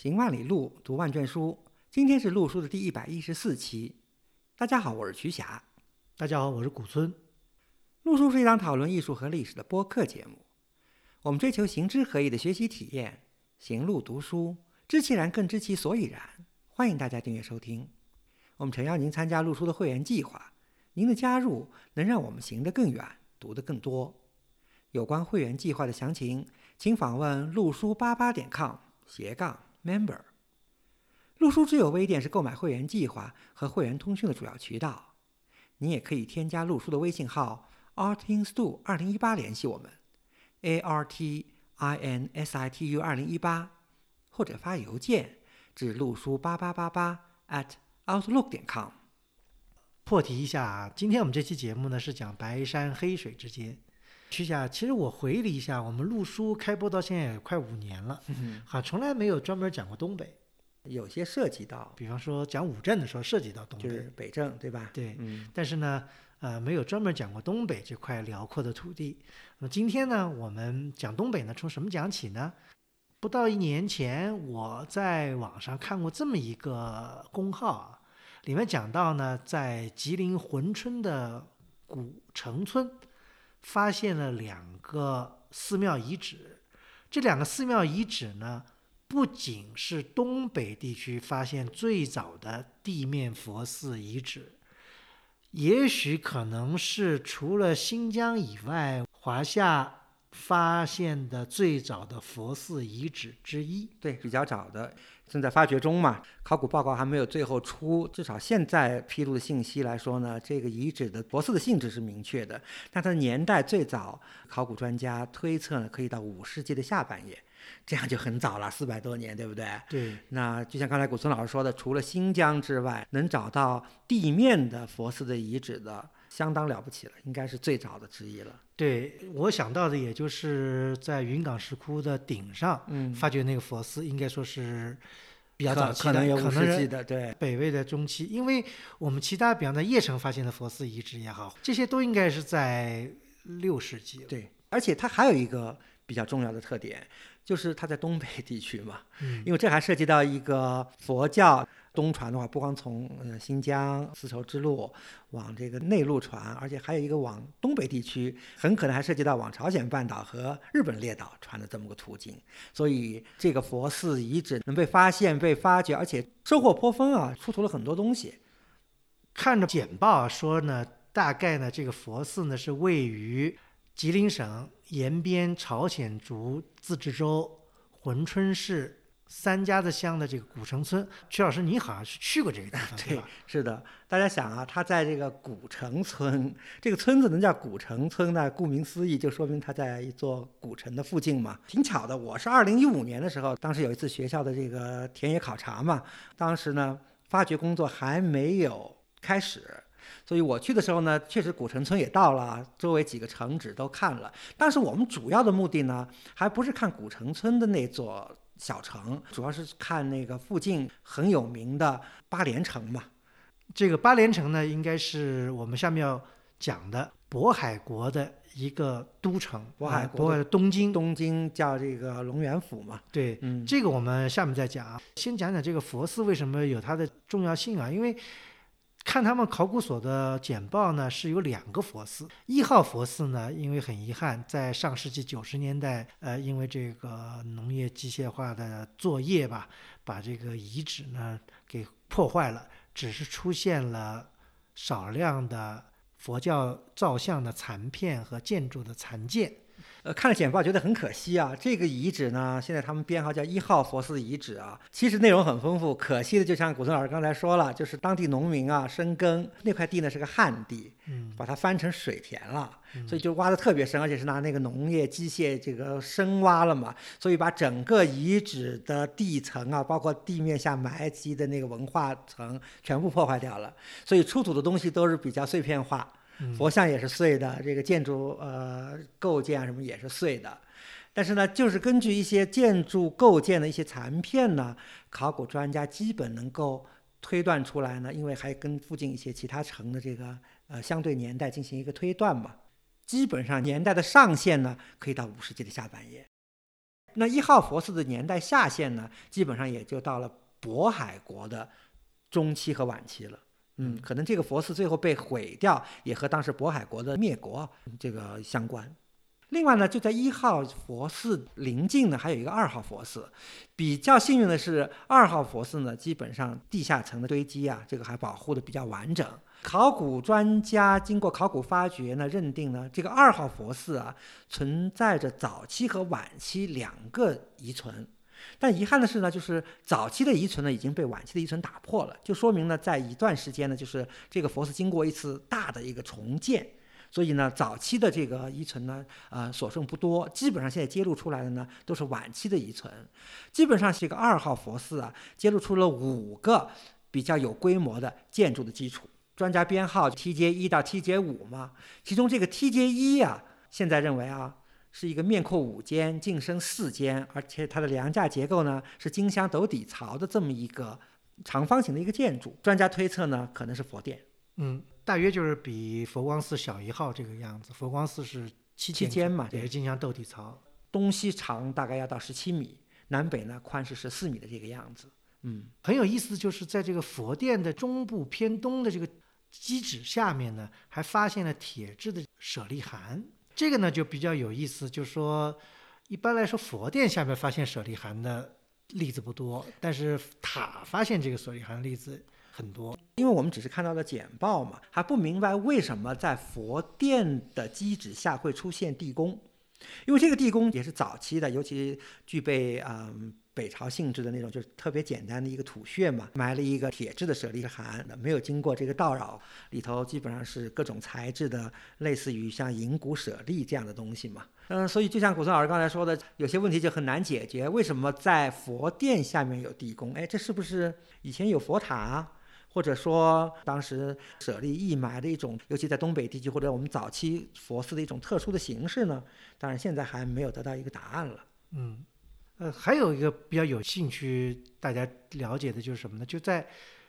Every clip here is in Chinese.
行万里路，读万卷书。今天是陆书的第一百一十四期。大家好，我是瞿霞。大家好，我是古村。陆书是一档讨论艺术和历史的播客节目。我们追求行知合一的学习体验，行路读书，知其然更知其所以然。欢迎大家订阅收听。我们诚邀您参加陆书的会员计划。您的加入能让我们行得更远，读得更多。有关会员计划的详情，请访问陆书八八点 com 斜杠。Member，陆书之友微店是购买会员计划和会员通讯的主要渠道。你也可以添加陆书的微信号 artinstu 二零一八联系我们，a r t i n s i t u 二零一八，或者发邮件至陆书八八八八 at outlook 点 com。破题一下啊，今天我们这期节目呢是讲白山黑水之间。徐霞，其实我回忆了一下，我们录书开播到现在也快五年了，好，从来没有专门讲过东北。有些涉及到，比方说讲五镇的时候涉及到东北，就是北镇，对吧？对，嗯。但是呢，呃，没有专门讲过东北这块辽阔的土地。那么今天呢，我们讲东北呢，从什么讲起呢？不到一年前，我在网上看过这么一个公号啊，里面讲到呢，在吉林珲春的古城村。发现了两个寺庙遗址，这两个寺庙遗址呢，不仅是东北地区发现最早的地面佛寺遗址，也许可能是除了新疆以外，华夏。发现的最早的佛寺遗址之一，对，比较早的，正在发掘中嘛。考古报告还没有最后出，至少现在披露的信息来说呢，这个遗址的佛寺的性质是明确的，但它的年代最早，考古专家推测呢，可以到五世纪的下半叶，这样就很早了，四百多年，对不对？对。那就像刚才古村老师说的，除了新疆之外，能找到地面的佛寺的遗址的。相当了不起了，应该是最早的之一了。对我想到的，也就是在云冈石窟的顶上，嗯，发掘那个佛寺，应该说是比较早期的，可能有五世纪的，对，北魏的中期。因为我们其他，比方在邺城发现的佛寺遗址也好，这些都应该是在六世纪。对，而且它还有一个比较重要的特点，就是它在东北地区嘛，嗯，因为这还涉及到一个佛教。东传的话，不光从呃新疆丝绸之路往这个内陆传，而且还有一个往东北地区，很可能还涉及到往朝鲜半岛和日本列岛传的这么个途径。所以这个佛寺遗址能被发现、被发掘，而且收获颇丰啊，出土了很多东西。看着简报说呢，大概呢这个佛寺呢是位于吉林省延边朝鲜族自治州珲春市。三家子乡的这个古城村，曲老师，你好像是去过这个地方，对吧？是的，大家想啊，它在这个古城村，这个村子能叫古城村呢？顾名思义，就说明它在一座古城的附近嘛。挺巧的，我是二零一五年的时候，当时有一次学校的这个田野考察嘛，当时呢，发掘工作还没有开始，所以我去的时候呢，确实古城村也到了，周围几个城址都看了。但是我们主要的目的呢，还不是看古城村的那座。小城主要是看那个附近很有名的八连城嘛。这个八连城呢，应该是我们下面要讲的渤海国的一个都城。渤海国的东京，东京叫这个龙源府嘛。对，嗯，这个我们下面再讲。先讲讲这个佛寺为什么有它的重要性啊？因为。看他们考古所的简报呢，是有两个佛寺。一号佛寺呢，因为很遗憾，在上世纪九十年代，呃，因为这个农业机械化的作业吧，把这个遗址呢给破坏了，只是出现了少量的佛教造像的残片和建筑的残件。呃，看了简报觉得很可惜啊。这个遗址呢，现在他们编号叫一号佛寺遗址啊。其实内容很丰富，可惜的就像古村老师刚才说了，就是当地农民啊深耕那块地呢是个旱地，嗯，把它翻成水田了，所以就挖的特别深，而且是拿那个农业机械这个深挖了嘛，所以把整个遗址的地层啊，包括地面下埋积的那个文化层全部破坏掉了，所以出土的东西都是比较碎片化。佛像也是碎的，这个建筑呃构件什么也是碎的，但是呢，就是根据一些建筑构件的一些残片呢，考古专家基本能够推断出来呢，因为还跟附近一些其他城的这个呃相对年代进行一个推断嘛，基本上年代的上限呢可以到五世纪的下半叶。那一号佛寺的年代下限呢，基本上也就到了渤海国的中期和晚期了。嗯，可能这个佛寺最后被毁掉，也和当时渤海国的灭国这个相关。另外呢，就在一号佛寺临近呢，还有一个二号佛寺。比较幸运的是，二号佛寺呢，基本上地下层的堆积啊，这个还保护的比较完整。考古专家经过考古发掘呢，认定呢，这个二号佛寺啊，存在着早期和晚期两个遗存。但遗憾的是呢，就是早期的遗存呢已经被晚期的遗存打破了，就说明呢，在一段时间呢，就是这个佛寺经过一次大的一个重建。所以呢，早期的这个遗存呢，呃，所剩不多，基本上现在揭露出来的呢，都是晚期的遗存。基本上这个二号佛寺啊，揭露出了五个比较有规模的建筑的基础。专家编号 TJ 一到 TJ 五嘛，其中这个 TJ 一啊，现在认为啊，是一个面阔五间、进深四间，而且它的梁架结构呢是金镶斗底槽的这么一个长方形的一个建筑。专家推测呢，可能是佛殿。嗯。大约就是比佛光寺小一号这个样子，佛光寺是七七间嘛，也是金镶斗底槽，东西长大概要到十七米，南北呢宽是十四米的这个样子。嗯，很有意思，就是在这个佛殿的中部偏东的这个基址下面呢，还发现了铁制的舍利函。这个呢就比较有意思，就是说一般来说佛殿下面发现舍利函的例子不多，但是塔发现这个舍利函的例子。很多，因为我们只是看到了简报嘛，还不明白为什么在佛殿的基址下会出现地宫，因为这个地宫也是早期的，尤其具备嗯北朝性质的那种，就是特别简单的一个土穴嘛，埋了一个铁制的舍利函，没有经过这个盗扰，里头基本上是各种材质的，类似于像银骨舍利这样的东西嘛。嗯，所以就像古村老师刚才说的，有些问题就很难解决，为什么在佛殿下面有地宫？哎，这是不是以前有佛塔？或者说，当时舍利义埋的一种，尤其在东北地区或者我们早期佛寺的一种特殊的形式呢？当然，现在还没有得到一个答案了。嗯，呃，还有一个比较有兴趣大家了解的就是什么呢？就在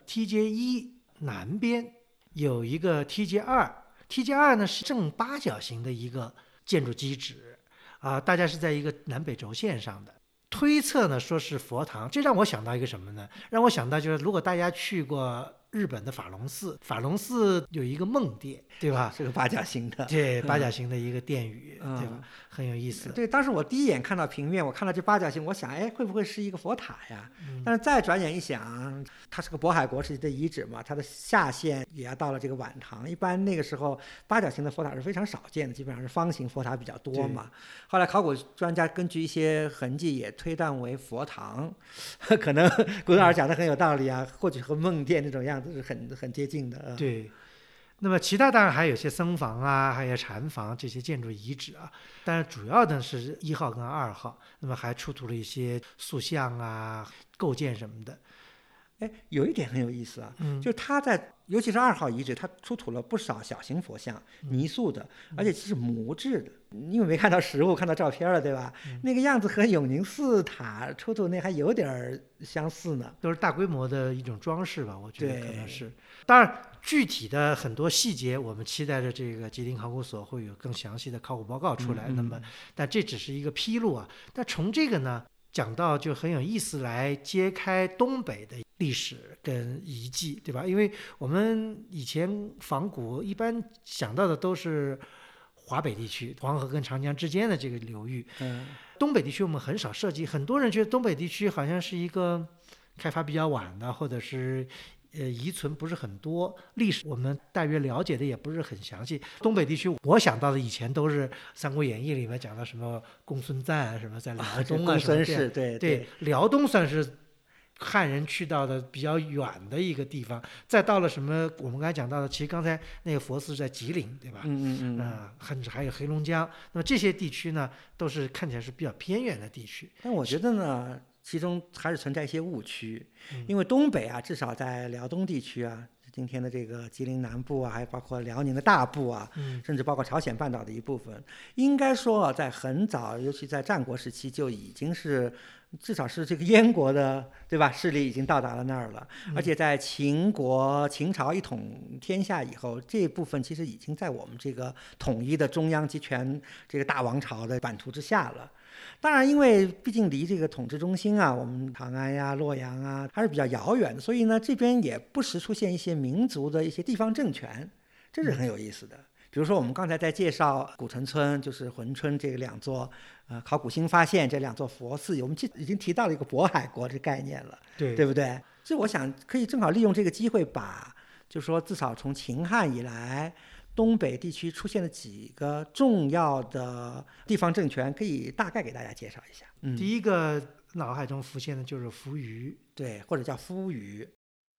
T 阶一南边有一个 T 阶二，T 阶二呢是正八角形的一个建筑基址，啊，大家是在一个南北轴线上的。推测呢，说是佛堂，这让我想到一个什么呢？让我想到就是，如果大家去过。日本的法隆寺，法隆寺有一个梦殿，对吧？是个八角形的，对，八角形的一个殿宇，对吧？很有意思。对，当时我第一眼看到平面，我看到这八角形，我想，哎，会不会是一个佛塔呀？但是再转眼一想，它是个渤海国时期的遗址嘛，它的下限也要到了这个晚唐。一般那个时候，八角形的佛塔是非常少见的，基本上是方形佛塔比较多嘛。后来考古专家根据一些痕迹也推断为佛堂，可能古老师讲的很有道理啊，或许和梦殿那种样。都是很很接近的，对。那么其他当然还有些僧房啊，还有禅房这些建筑遗址啊，但是主要的是一号跟二号。那么还出土了一些塑像啊、构件什么的。哎，有一点很有意思啊，就是它在。尤其是二号遗址，它出土了不少小型佛像，泥塑的，而且是模制的。因为没看到实物，看到照片了，对吧？那个样子和永宁寺塔出土那还有点相似呢。都是大规模的一种装饰吧，我觉得可能是。当然，具体的很多细节，我们期待着这个吉林考古所会有更详细的考古报告出来。那么，但这只是一个披露啊。但从这个呢？讲到就很有意思，来揭开东北的历史跟遗迹，对吧？因为我们以前仿古一般想到的都是华北地区，黄河跟长江之间的这个流域。嗯。东北地区我们很少涉及，很多人觉得东北地区好像是一个开发比较晚的，或者是。呃，遗存不是很多，历史我们大约了解的也不是很详细。东北地区，我想到的以前都是《三国演义》里面讲的什么公孙瓒啊什么在辽东啊什么的。对对，辽东算是汉人去到的比较远的一个地方。再到了什么，我们刚才讲到的，其实刚才那个佛寺在吉林，对吧？嗯嗯嗯。啊，甚至还有黑龙江。那么这些地区呢，都是看起来是比较偏远的地区。但我觉得呢。其中还是存在一些误区，因为东北啊，至少在辽东地区啊，今天的这个吉林南部啊，还包括辽宁的大部啊，甚至包括朝鲜半岛的一部分，应该说啊在很早，尤其在战国时期就已经是，至少是这个燕国的，对吧？势力已经到达了那儿了，而且在秦国秦朝一统天下以后，这部分其实已经在我们这个统一的中央集权这个大王朝的版图之下了。当然，因为毕竟离这个统治中心啊，我们长安呀、洛阳啊，还是比较遥远的，所以呢，这边也不时出现一些民族的一些地方政权，这是很有意思的。比如说，我们刚才在介绍古城村，就是珲春这两座，呃，考古新发现这两座佛寺，我们已经提到了一个渤海国这概念了，对对不对？所以我想可以正好利用这个机会，把就说至少从秦汉以来，东北地区出现了几个重要的地方政权，可以大概给大家介绍一下。嗯，第一个脑海中浮现的就是扶余，对，或者叫夫余。